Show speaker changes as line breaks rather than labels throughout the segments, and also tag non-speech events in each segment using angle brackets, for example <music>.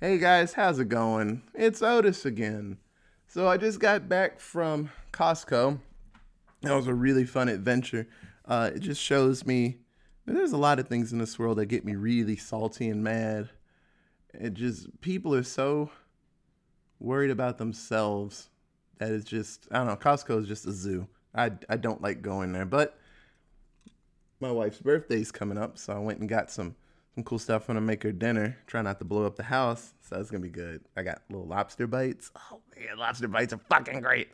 Hey guys, how's it going? It's Otis again. So I just got back from Costco. That was a really fun adventure. Uh, it just shows me there's a lot of things in this world that get me really salty and mad. It just people are so worried about themselves that it's just I don't know. Costco is just a zoo. I I don't like going there, but my wife's birthday's coming up, so I went and got some some cool stuff. I'm gonna make her dinner. Try not to blow up the house, so it's gonna be good. I got little lobster bites. Oh man, lobster bites are fucking great.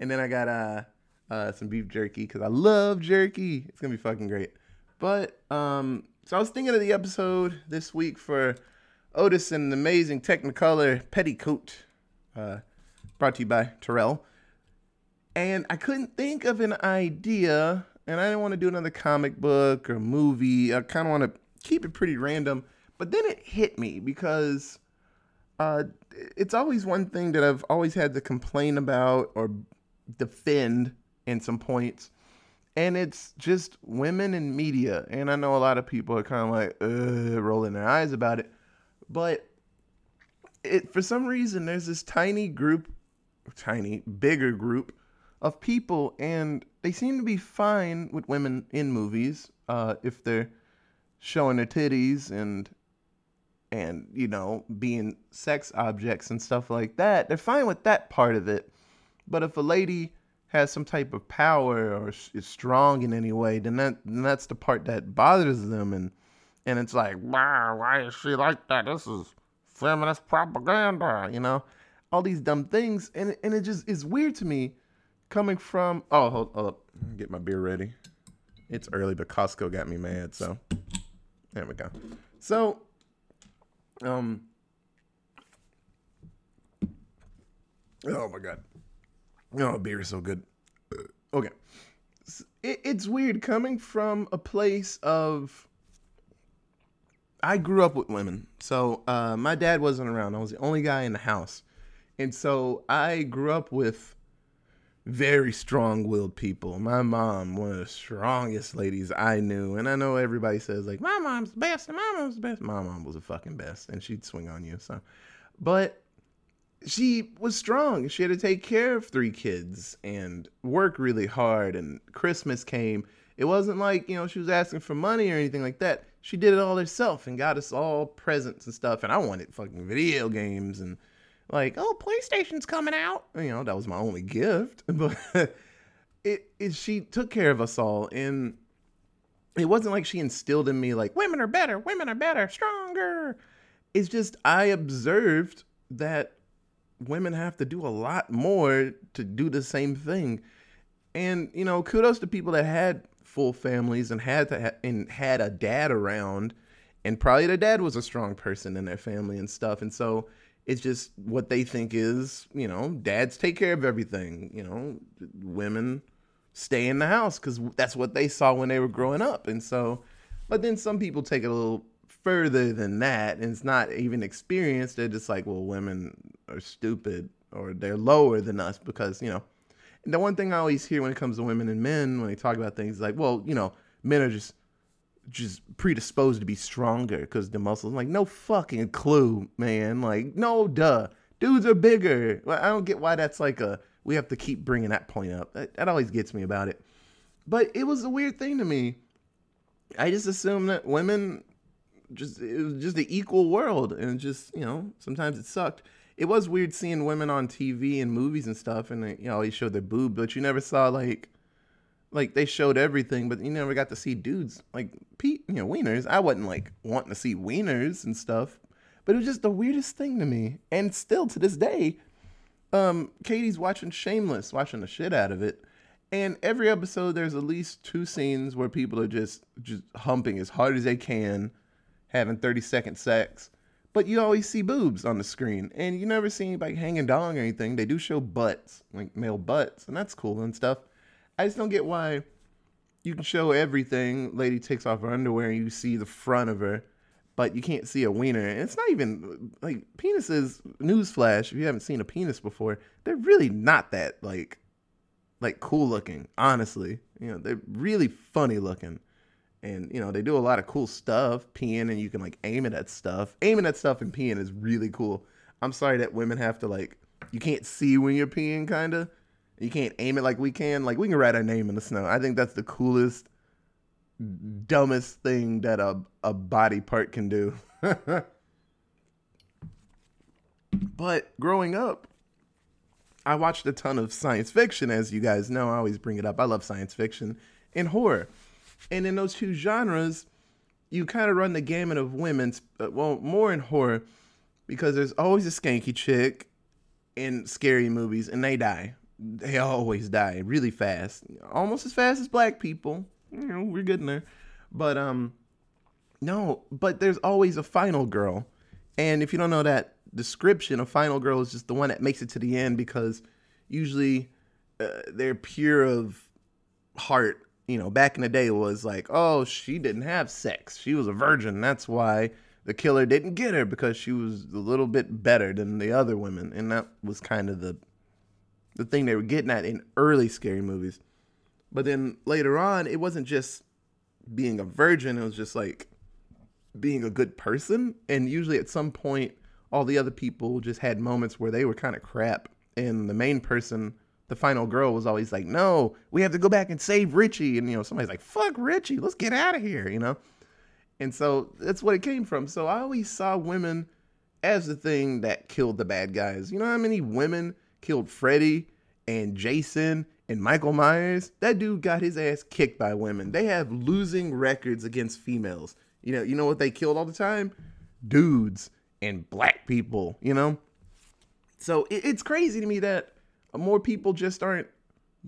And then I got uh, uh some beef jerky because I love jerky. It's gonna be fucking great. But um, so I was thinking of the episode this week for Otis and the amazing Technicolor Petticoat, uh, brought to you by Terrell. And I couldn't think of an idea, and I didn't want to do another comic book or movie. I kind of want to keep it pretty random. But then it hit me because uh, it's always one thing that I've always had to complain about or defend in some points. And it's just women in media. And I know a lot of people are kind of like, rolling their eyes about it. But it, for some reason, there's this tiny group, tiny, bigger group of people, and they seem to be fine with women in movies uh, if they're showing their titties and and you know being sex objects and stuff like that. They're fine with that part of it, but if a lady has some type of power or is strong in any way, then that then that's the part that bothers them, and and it's like, wow, why is she like that? This is feminist propaganda, you know, all these dumb things, and and it just is weird to me coming from. Oh, hold, hold up, get my beer ready. It's early, but Costco got me mad, so there we go. So, um, oh my god, oh beer is so good. Okay, it, it's weird coming from a place of. I grew up with women, so uh, my dad wasn't around. I was the only guy in the house, and so I grew up with very strong-willed people. My mom, one of the strongest ladies I knew, and I know everybody says like my mom's the best and my mom's the best. My mom was the fucking best, and she'd swing on you. So, but she was strong. She had to take care of three kids and work really hard. And Christmas came. It wasn't like you know she was asking for money or anything like that. She did it all herself and got us all presents and stuff. And I wanted fucking video games and like, oh, PlayStation's coming out. You know, that was my only gift. <laughs> But it, it she took care of us all. And it wasn't like she instilled in me like women are better, women are better, stronger. It's just I observed that women have to do a lot more to do the same thing. And you know, kudos to people that had full families and had to ha- and had a dad around and probably the dad was a strong person in their family and stuff. And so it's just what they think is, you know, dads take care of everything. You know, women stay in the house because that's what they saw when they were growing up. And so, but then some people take it a little further than that and it's not even experienced. They're just like, well, women are stupid or they're lower than us because, you know, the one thing I always hear when it comes to women and men when they talk about things like, well, you know, men are just just predisposed to be stronger because the muscles. I'm like, no fucking clue, man. Like, no, duh. Dudes are bigger. I don't get why that's like a. We have to keep bringing that point up. That, that always gets me about it. But it was a weird thing to me. I just assumed that women just it was just the equal world, and just you know sometimes it sucked. It was weird seeing women on TV and movies and stuff, and they you know always showed their boob, but you never saw like like they showed everything, but you never got to see dudes like Pete, you know, wieners. I wasn't like wanting to see wieners and stuff, but it was just the weirdest thing to me. And still to this day, um, Katie's watching Shameless, watching the shit out of it. And every episode, there's at least two scenes where people are just just humping as hard as they can, having 30 second sex. But you always see boobs on the screen, and you never see anybody hanging dong or anything. They do show butts, like male butts, and that's cool and stuff. I just don't get why you can show everything. Lady takes off her underwear and you see the front of her, but you can't see a wiener. And it's not even like penises. Newsflash: if you haven't seen a penis before, they're really not that like like cool looking, honestly. You know, they're really funny looking. And, you know, they do a lot of cool stuff, peeing, and you can like aim it at stuff. Aiming at stuff and peeing is really cool. I'm sorry that women have to like, you can't see when you're peeing, kind of. You can't aim it like we can. Like, we can write our name in the snow. I think that's the coolest, dumbest thing that a, a body part can do. <laughs> but growing up, I watched a ton of science fiction, as you guys know. I always bring it up. I love science fiction and horror. And in those two genres, you kind of run the gamut of women's, uh, well, more in horror, because there's always a skanky chick in scary movies, and they die. They always die really fast, almost as fast as black people. You know, we're getting there. But um, no, but there's always a final girl, and if you don't know that description, a final girl is just the one that makes it to the end because usually uh, they're pure of heart you know, back in the day was like, oh, she didn't have sex. She was a virgin. That's why the killer didn't get her because she was a little bit better than the other women. And that was kind of the the thing they were getting at in early scary movies. But then later on, it wasn't just being a virgin, it was just like being a good person. And usually at some point, all the other people just had moments where they were kind of crap. And the main person the final girl was always like, "No, we have to go back and save Richie," and you know, somebody's like, "Fuck Richie, let's get out of here," you know. And so that's what it came from. So I always saw women as the thing that killed the bad guys. You know how many women killed Freddy and Jason and Michael Myers? That dude got his ass kicked by women. They have losing records against females. You know, you know what they killed all the time? Dudes and black people, you know? So it, it's crazy to me that more people just aren't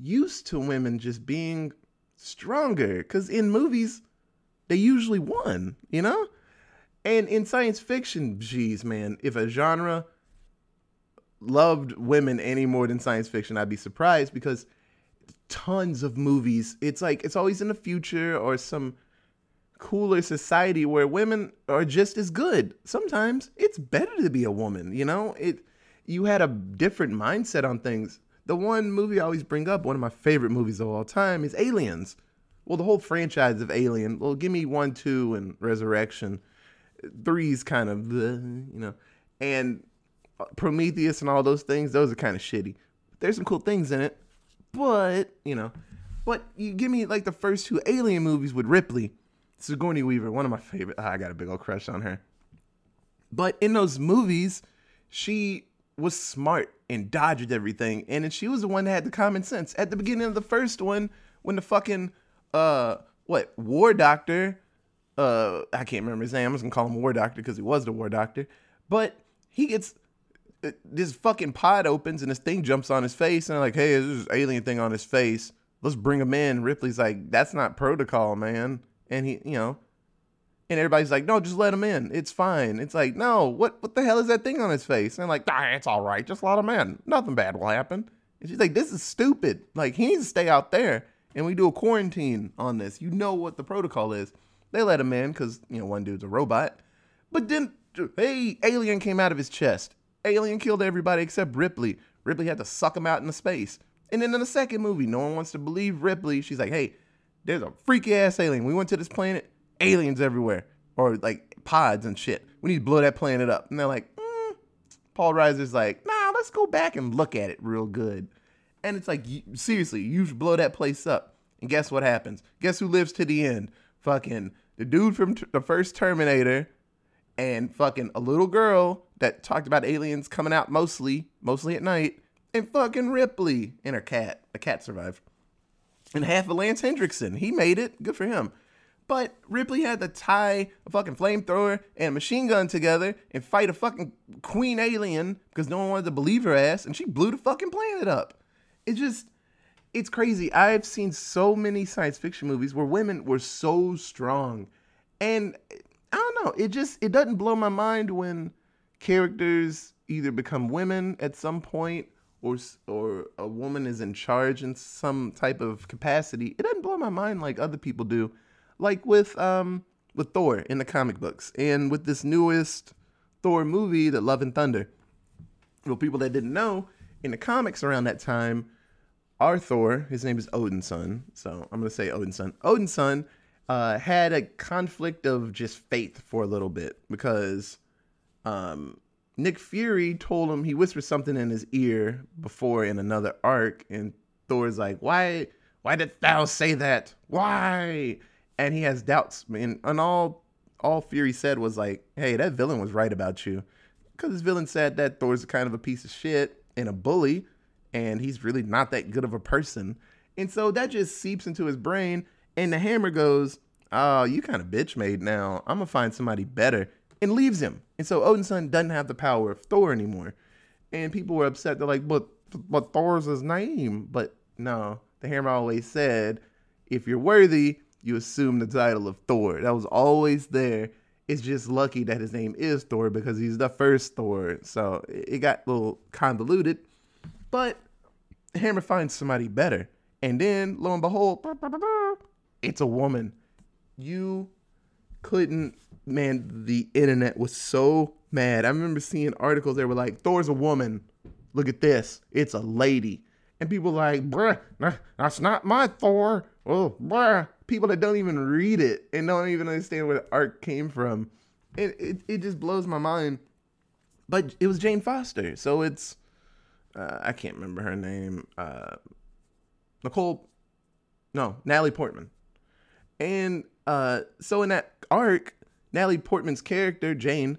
used to women just being stronger because in movies they usually won you know and in science fiction geez man if a genre loved women any more than science fiction i'd be surprised because tons of movies it's like it's always in the future or some cooler society where women are just as good sometimes it's better to be a woman you know it you had a different mindset on things. The one movie I always bring up, one of my favorite movies of all time, is Aliens. Well, the whole franchise of Alien. Well, give me one, two, and Resurrection. Three's kind of, the, you know, and Prometheus and all those things. Those are kind of shitty. There's some cool things in it, but you know, but you give me like the first two Alien movies with Ripley, Sigourney Weaver, one of my favorite. Ah, I got a big old crush on her. But in those movies, she was smart and dodged everything. And then she was the one that had the common sense. At the beginning of the first one, when the fucking uh what, War Doctor, uh I can't remember his name, I'm just gonna call him War Doctor because he was the War Doctor. But he gets this fucking pod opens and this thing jumps on his face and like, hey, there's this alien thing on his face. Let's bring him in. Ripley's like, that's not protocol, man. And he, you know, and everybody's like, no, just let him in. It's fine. It's like, no, what what the hell is that thing on his face? And like, it's all right. Just let him in. Nothing bad will happen. And she's like, this is stupid. Like, he needs to stay out there. And we do a quarantine on this. You know what the protocol is. They let him in because, you know, one dude's a robot. But then, hey, Alien came out of his chest. Alien killed everybody except Ripley. Ripley had to suck him out into space. And then in the second movie, no one wants to believe Ripley. She's like, hey, there's a freaky ass alien. We went to this planet aliens everywhere or like pods and shit. We need to blow that planet up. And they're like, mm. Paul Reiser's like, nah, let's go back and look at it real good. And it's like, seriously, you should blow that place up. And guess what happens? Guess who lives to the end? Fucking the dude from t- the first Terminator and fucking a little girl that talked about aliens coming out mostly, mostly at night, and fucking Ripley and her cat. The cat survived. And half of Lance Henriksen. He made it. Good for him. But Ripley had to tie a fucking flamethrower and a machine gun together and fight a fucking queen alien because no one wanted to believe her ass, and she blew the fucking planet up. It's just, it's crazy. I've seen so many science fiction movies where women were so strong, and don't know. It just it doesn't blow my mind when characters either become women at some point or or a woman is in charge in some type of capacity. It doesn't blow my mind like other people do like with um with Thor in the comic books and with this newest Thor movie, The Love and Thunder. Well, people that didn't know, in the comics around that time, our Thor, his name is Odinson, so I'm gonna say Odinson. Odin's son. Uh, had a conflict of just faith for a little bit because um, Nick Fury told him he whispered something in his ear before in another arc, and Thor's like, "Why? Why did thou say that? Why?" And he has doubts, and, and all all Fury said was like, "Hey, that villain was right about you," because his villain said that Thor's kind of a piece of shit and a bully, and he's really not that good of a person, and so that just seeps into his brain, and the hammer goes, "Oh, you kind of bitch made now. I'm gonna find somebody better." and leaves him. And so Odinson doesn't have the power of Thor anymore. And people were upset. They're like, but but Thor's his name. But no, the hammer always said, if you're worthy, you assume the title of Thor. That was always there. It's just lucky that his name is Thor because he's the first Thor. So it got a little convoluted. But hammer finds somebody better. And then, lo and behold, it's a woman. You couldn't man, the internet was so mad. I remember seeing articles that were like, Thor's a woman. Look at this. It's a lady. And people like, bruh, that's not my Thor. Oh, bruh. People that don't even read it and don't even understand where the art came from. It, it, it just blows my mind. But it was Jane Foster. So it's, uh, I can't remember her name. Uh, Nicole, no, Natalie Portman. And uh, so in that arc, Natalie Portman's character, Jane,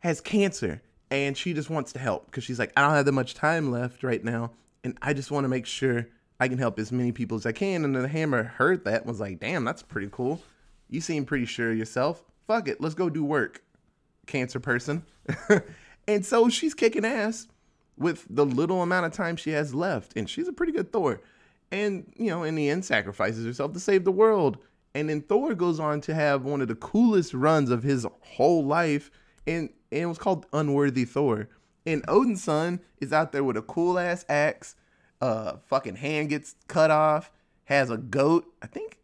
has cancer and she just wants to help because she's like, I don't have that much time left right now. And I just want to make sure I can help as many people as I can. And the hammer heard that and was like, damn, that's pretty cool. You seem pretty sure of yourself. Fuck it. Let's go do work, cancer person. <laughs> and so she's kicking ass with the little amount of time she has left. And she's a pretty good Thor. And, you know, in the end, sacrifices herself to save the world. And then Thor goes on to have one of the coolest runs of his whole life, and, and it was called Unworthy Thor. And Odinson is out there with a cool ass axe, uh, fucking hand gets cut off, has a goat. I think,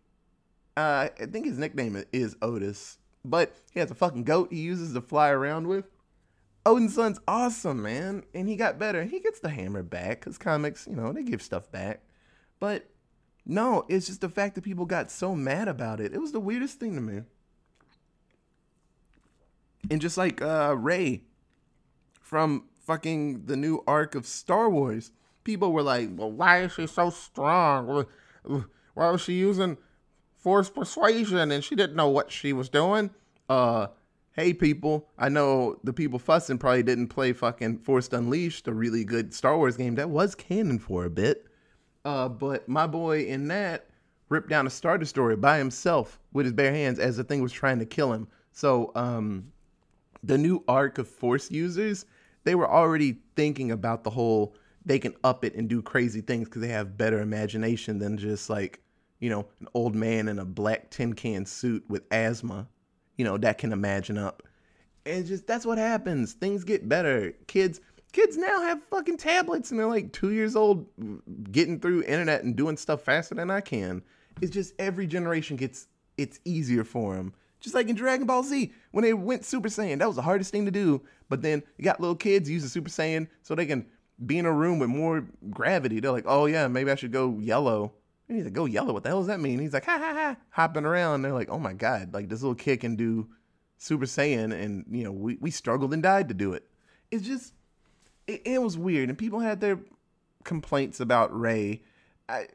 uh, I think his nickname is Otis, but he has a fucking goat he uses to fly around with. Odinson's awesome, man, and he got better. He gets the hammer back because comics, you know, they give stuff back, but no, it's just the fact that people got so mad about it. It was the weirdest thing to me. And just like uh, Rey from fucking the new arc of Star Wars, people were like, well, why is she so strong? Why was she using force persuasion and she didn't know what she was doing? Uh, hey people, I know the people fussing probably didn't play fucking Force Unleashed, a really good Star Wars game that was canon for a bit. Uh, but my boy in that ripped down a Star Destroyer by himself with his bare hands as the thing was trying to kill him. So um, the new arc of Force users, they were already thinking about the whole they can up it and do crazy things because they have better imagination than just like you know an old man in a black tin can suit with asthma, you know that can imagine up. And just that's what happens. Things get better. Kids kids now have fucking tablets and they're like two years old getting through internet and doing stuff faster than I can. It's just every generation gets it's easier for them. Just like in Dragon Ball Z, when they went Super Saiyan, that was the hardest thing to do. But then you got little kids using Super Saiyan so they can be in a room with more gravity. They're like, oh yeah, maybe I should go yellow. And he's like, go yellow. What the hell does that mean? He's like, ha ha ha, hopping around. They're like, oh my god, like this little kid can do Super Saiyan, and you know we we struggled and died to do it. It's just it, it was weird, and people had their complaints about Rey. I,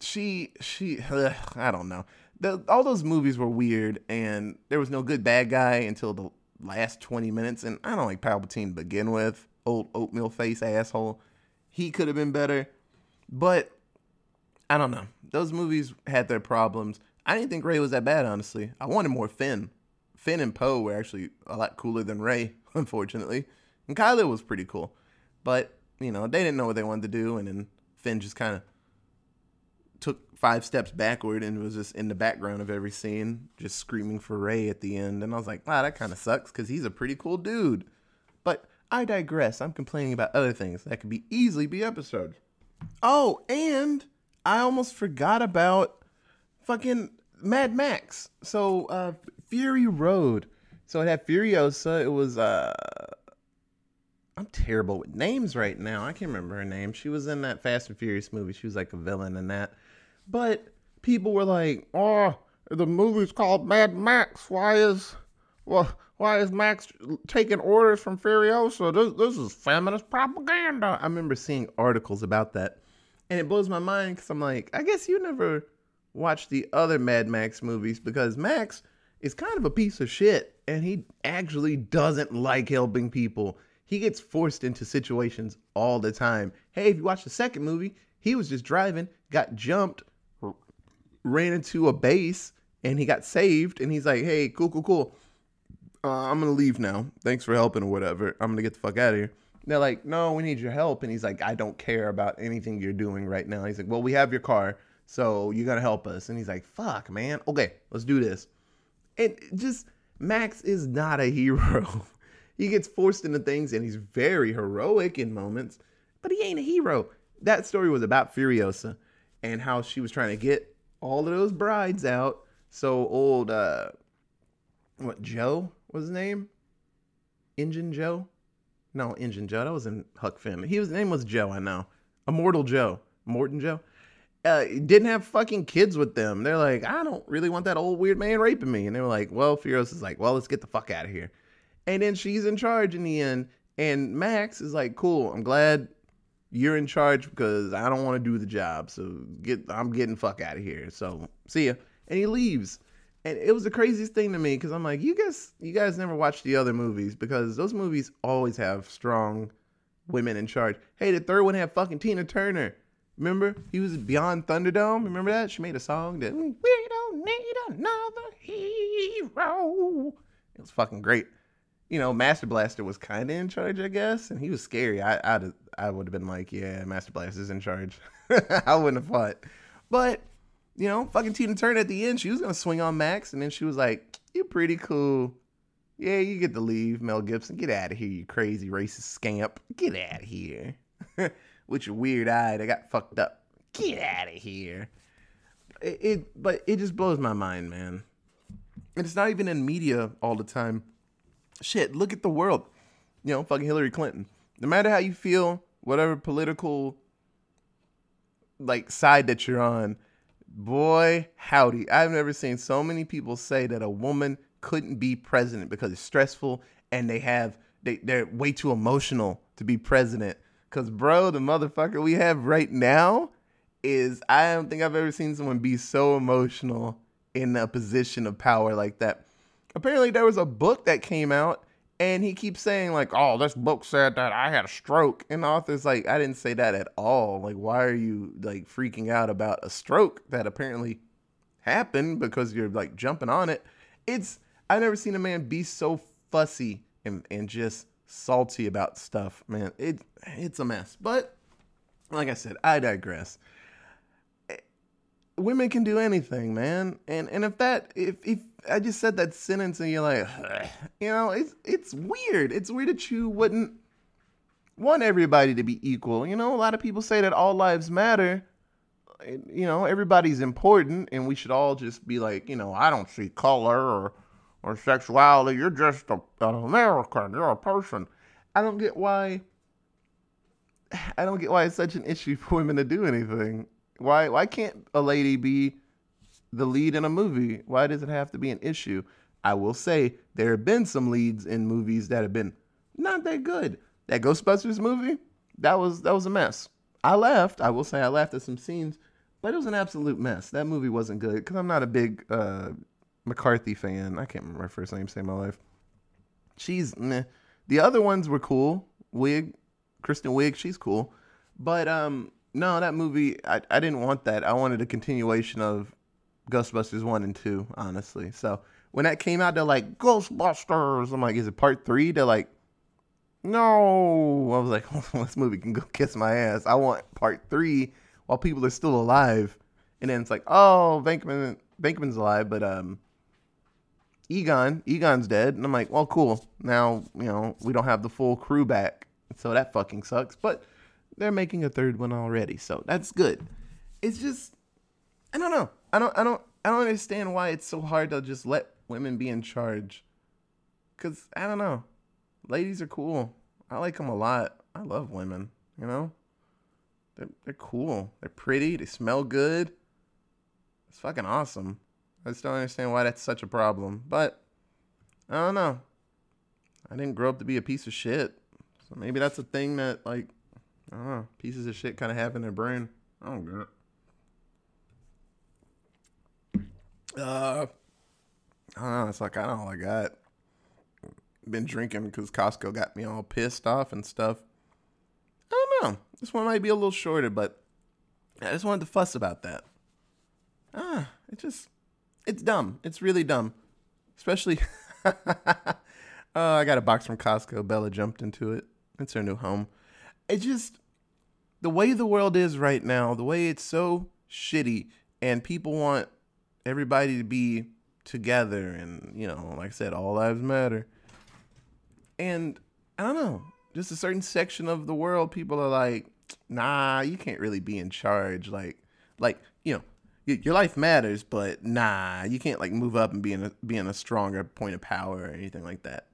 she she ugh, I don't know. The, all those movies were weird, and there was no good bad guy until the last twenty minutes. And I don't like Palpatine to begin with. Old oatmeal face asshole. He could have been better, but I don't know. Those movies had their problems. I didn't think Rey was that bad, honestly. I wanted more Finn. Finn and Poe were actually a lot cooler than Rey, <laughs> unfortunately. And Kylo was pretty cool. But, you know, they didn't know what they wanted to do. And then Finn just kind of took five steps backward and was just in the background of every scene, just screaming for Rey at the end. And I was like, wow, that kind of sucks because he's a pretty cool dude. But I digress. I'm complaining about other things that could be easily be episodes. Oh, and I almost forgot about fucking Mad Max. So, uh, Fury Road. So it had Furiosa. It was uh I'm terrible with names right now. I can't remember her name. She was in that Fast and Furious movie. She was like a villain in that. But people were like, "Oh, the movie's called Mad Max. Why is well, why is Max taking orders from Furiosa? This, this is feminist propaganda." I remember seeing articles about that, and it blows my mind because I'm like, I guess you never watched the other Mad Max movies because Max is kind of a piece of shit, and he actually doesn't like helping people. He gets forced into situations all the time. Hey, if you watch the second movie, he was just driving, got jumped, ran into a base and he got saved and he's like hey cool cool cool. Uh, i'm gonna leave now. Thanks for helping or whatever. I'm gonna get the fuck out of here. They're like no we need your help. And he's like i don't care about anything you're doing right now. He's like well we have your car so you gotta help us. And he's like fuck man. Okay let's do this. And just max is not a <laughs> hero he gets forced into things and he's very heroic in moments but he ain't a hero that story was about furiosa and how she was trying to get all of those brides out. So old, uh, what Joe was his name? Engine Joe? No, Engine Joe. That was in Huck Finn. He was his name was Joe. I know, Immortal Joe, Morton Joe. Uh, didn't have fucking kids with them. They're like, I don't really want that old weird man raping me. And they were like, well, Furious is like, well, let's get the fuck out of here. And then she's in charge in the end. And Max is like, cool. I'm glad you're in charge because I don't want to do the job. So get I'm getting fuck out of here. So see ya. And he leaves. And it was the craziest thing to me because I'm like, you guys you guys never watched the other movies because those movies always have strong women in charge. Hey, the third one had fucking Tina Turner. Remember? He was Beyond Thunderdome. Remember that? She made a song that we don't need another hero. It was fucking great you know, Master Blaster was kind of in charge, I guess, and he was scary. I I'd, I would have been like, yeah, Master Blaster's in charge. <laughs> I wouldn't have fought, but you know, fucking Tina Turner at the end, she was gonna swing on Max, and then she was like, "You're pretty cool. Yeah, you get to leave, Mel Gibson. Get out of here, you crazy racist scamp. Get out of here <laughs> with your weird eye that got fucked up. Get out of here." It, it, but it just blows my mind, man. And it's not even in media all the time shit, look at the world. You know, fucking Hillary Clinton. No matter how you feel, whatever political like side that you're on, boy, howdy. I've never seen so many people say that a woman couldn't be president because it's stressful and they have they, they're way too emotional to be president. Cause bro, the motherfucker we have right now is I don't think I've ever seen someone be so emotional in a position of power like that apparently there was a book that came out and he keeps saying like oh this book said that i had a stroke. And the author's like i didn't say that at all. Like why are you like freaking out about a stroke that apparently happened because you're like jumping on it? It's i've never seen a man be so fussy and, and just salty about stuff man. It it's a mess. But like i said i digress women can do anything, man. And and if that if if I just said that sentence and you're like, <sighs> you know, it's it's weird. It's weird that you wouldn't want everybody to be equal. You know, a lot of people say that all lives matter. You know, everybody's important, and we should all just be like, you know, I don't see color or or sexuality. You're just a, an American. You're a person. I don't get why. <sighs> I don't get why it's such an issue for women to do anything. Why why can't a lady be the lead in a movie? Why does it have to be an issue? I will say there have been some leads in movies that have been not that good. That Ghostbusters movie, that was that was a mess. I laughed. I will say I laughed at some scenes, but it was an absolute mess. That movie wasn't good because I'm not a big uh, McCarthy fan. I can't remember her first name. Save my life. She's meh. The other ones were cool. Wiig, Kristen Wiig, she's cool, but um, no, that movie, I, I didn't want that. I wanted a continuation of Ghostbusters 1 and 2, honestly. So when that came out, they're like, Ghostbusters. I'm like, is it part three? They're like, no. I was like, <laughs> this movie can go kiss my ass. I want part three while people are still alive. And then it's like, oh, Venkman, Venkman's alive, but um, Egon, Egon's dead. And I'm like, well, cool. Now, you know, we don't have the full crew back. So that fucking sucks. But they're making a third one already, so that's good. It's just I don't know. I don't I don't I don't understand why it's so hard to just let women be in charge. Cause I don't know. Ladies are cool. I like them a lot. I love women. You know, they're they're cool. They're pretty. They smell good. It's fucking awesome. I just don't understand why that's such a problem. But I don't know. I didn't grow up to be a piece of shit. So maybe that's a thing that like I don't know, pieces of shit kind of have in their brain. I don't get it. Uh, I don't know. It's like I don't know all I got. Been drinking because Costco got me all pissed off and stuff. I don't know. This one might be a little shorter, but I just wanted to fuss about that. Ah, it just, it's dumb. It's really dumb. Especially, oh, <laughs> I got a box from Costco. Bella jumped into it. It's her new home. It just, the way the world is right now, the way it's so shitty, and people want everybody to be together, and, you know, like I said, all lives matter. And I don't know, just a certain section of the world, people are like, nah, you can't really be in charge. Like, like, you know, your life matters, but nah, you can't like move up and be in a be in a stronger point of power or anything like that.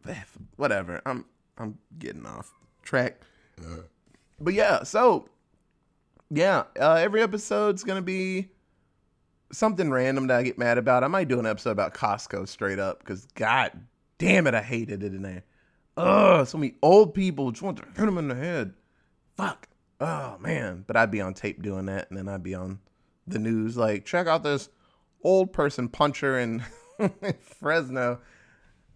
Whatever. I'm I'm getting off track. Uh. But yeah, so yeah, uh, every episode's gonna be something random that I get mad about. I might do an episode about Costco straight up because god damn it, I hated it in there. Ugh, so many old people just want to hit them in the head. Fuck. Oh man, but I'd be on tape doing that, and then I'd be on the news like, check out this old person puncher in <laughs> Fresno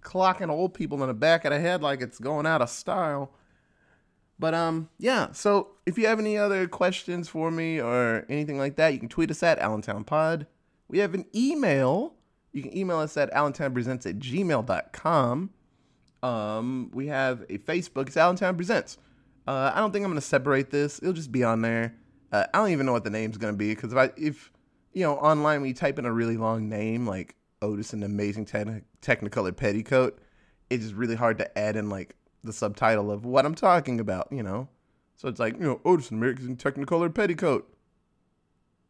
clocking old people in the back of the head like it's going out of style. But um, yeah. So if you have any other questions for me or anything like that, you can tweet us at AllentownPod. We have an email. You can email us at allentownpresents at gmail.com. Um, we have a Facebook. It's Allentown Presents. Uh, I don't think I'm gonna separate this. It'll just be on there. Uh, I don't even know what the name's gonna be because if I if you know online when you type in a really long name like Otis and Amazing Techn- Technicolor Petticoat, it's just really hard to add in like the subtitle of what I'm talking about, you know. So it's like, you know, Otis and Amazing Technicolor Petticoat,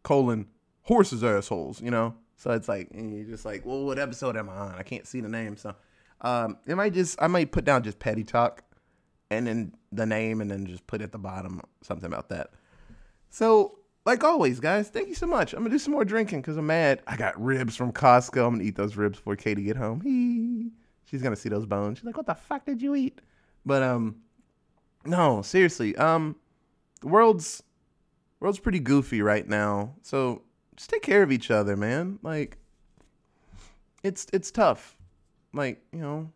colon, horses assholes, you know. So it's like, and you're just like, well, what episode am I on? I can't see the name, so um, it might just I might put down just petty talk, and then the name, and then just put at the bottom something about that. So like always, guys, thank you so much. I'm gonna do some more drinking because I'm mad. I got ribs from Costco. I'm gonna eat those ribs before Katie get home. Hee. She's gonna see those bones. She's like, "What the fuck did you eat?" But um, no, seriously. Um, the world's world's pretty goofy right now. So just take care of each other, man. Like, it's it's tough. Like you know,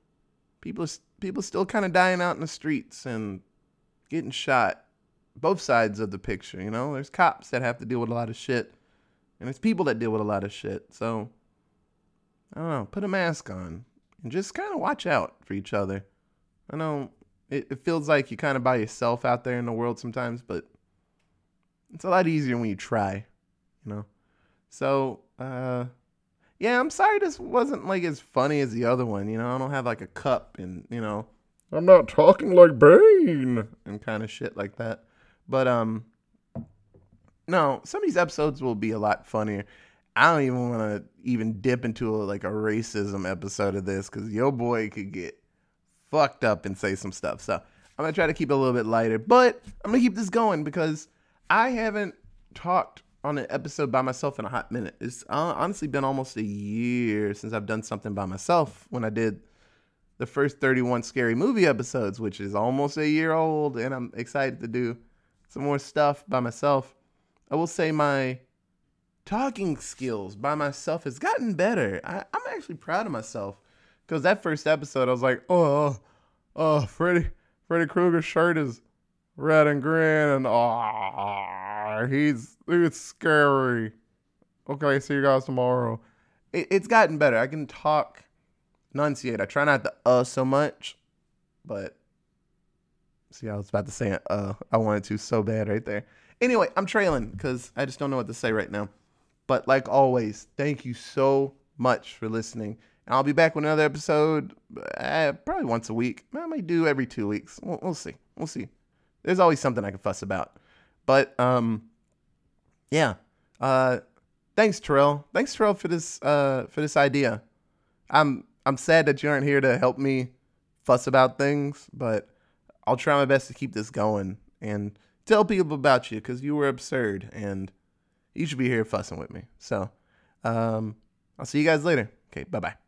people people still kind of dying out in the streets and getting shot both sides of the picture, you know? There's cops that have to deal with a lot of shit, and there's people that deal with a lot of shit. So, I don't know, put a mask on and just kind of watch out for each other. I know it, it feels like you're kind of by yourself out there in the world sometimes, but it's a lot easier when you try, you know? So, uh, yeah, I'm sorry this wasn't like as funny as the other one, you know? I don't have like a cup and, you know, I'm not talking like Bane and kind of shit like that. But um, no, some of these episodes will be a lot funnier. I don't even want to even dip into a, like a racism episode of this because your boy could get fucked up and say some stuff. So I'm gonna try to keep it a little bit lighter, but I'm gonna keep this going because I haven't talked on an episode by myself in a hot minute. It's uh, honestly been almost a year since I've done something by myself. When I did the first 31 scary movie episodes, which is almost a year old, and I'm excited to do some more stuff by myself. I will say my talking skills by myself has gotten better. I, am actually proud of myself because that first episode, I was like, oh, oh, Freddy, Freddy Krueger's shirt is red and green, and oh, he's it's scary. Okay, see you guys tomorrow. It, it's gotten better. I can talk, enunciate. I try not to uh so much, but See, I was about to say uh, I wanted to so bad right there. Anyway, I'm trailing because I just don't know what to say right now. But like always, thank you so much for listening. And I'll be back with another episode uh, probably once a week. I might do every two weeks. We'll, we'll see. We'll see. There's always something I can fuss about. But um, yeah. Uh, thanks, Terrell. Thanks, Terrell, for this uh, for this idea. I'm I'm sad that you aren't here to help me fuss about things, but I'll try my best to keep this going and tell people about you because you were absurd and you should be here fussing with me. So um, I'll see you guys later. Okay, bye bye.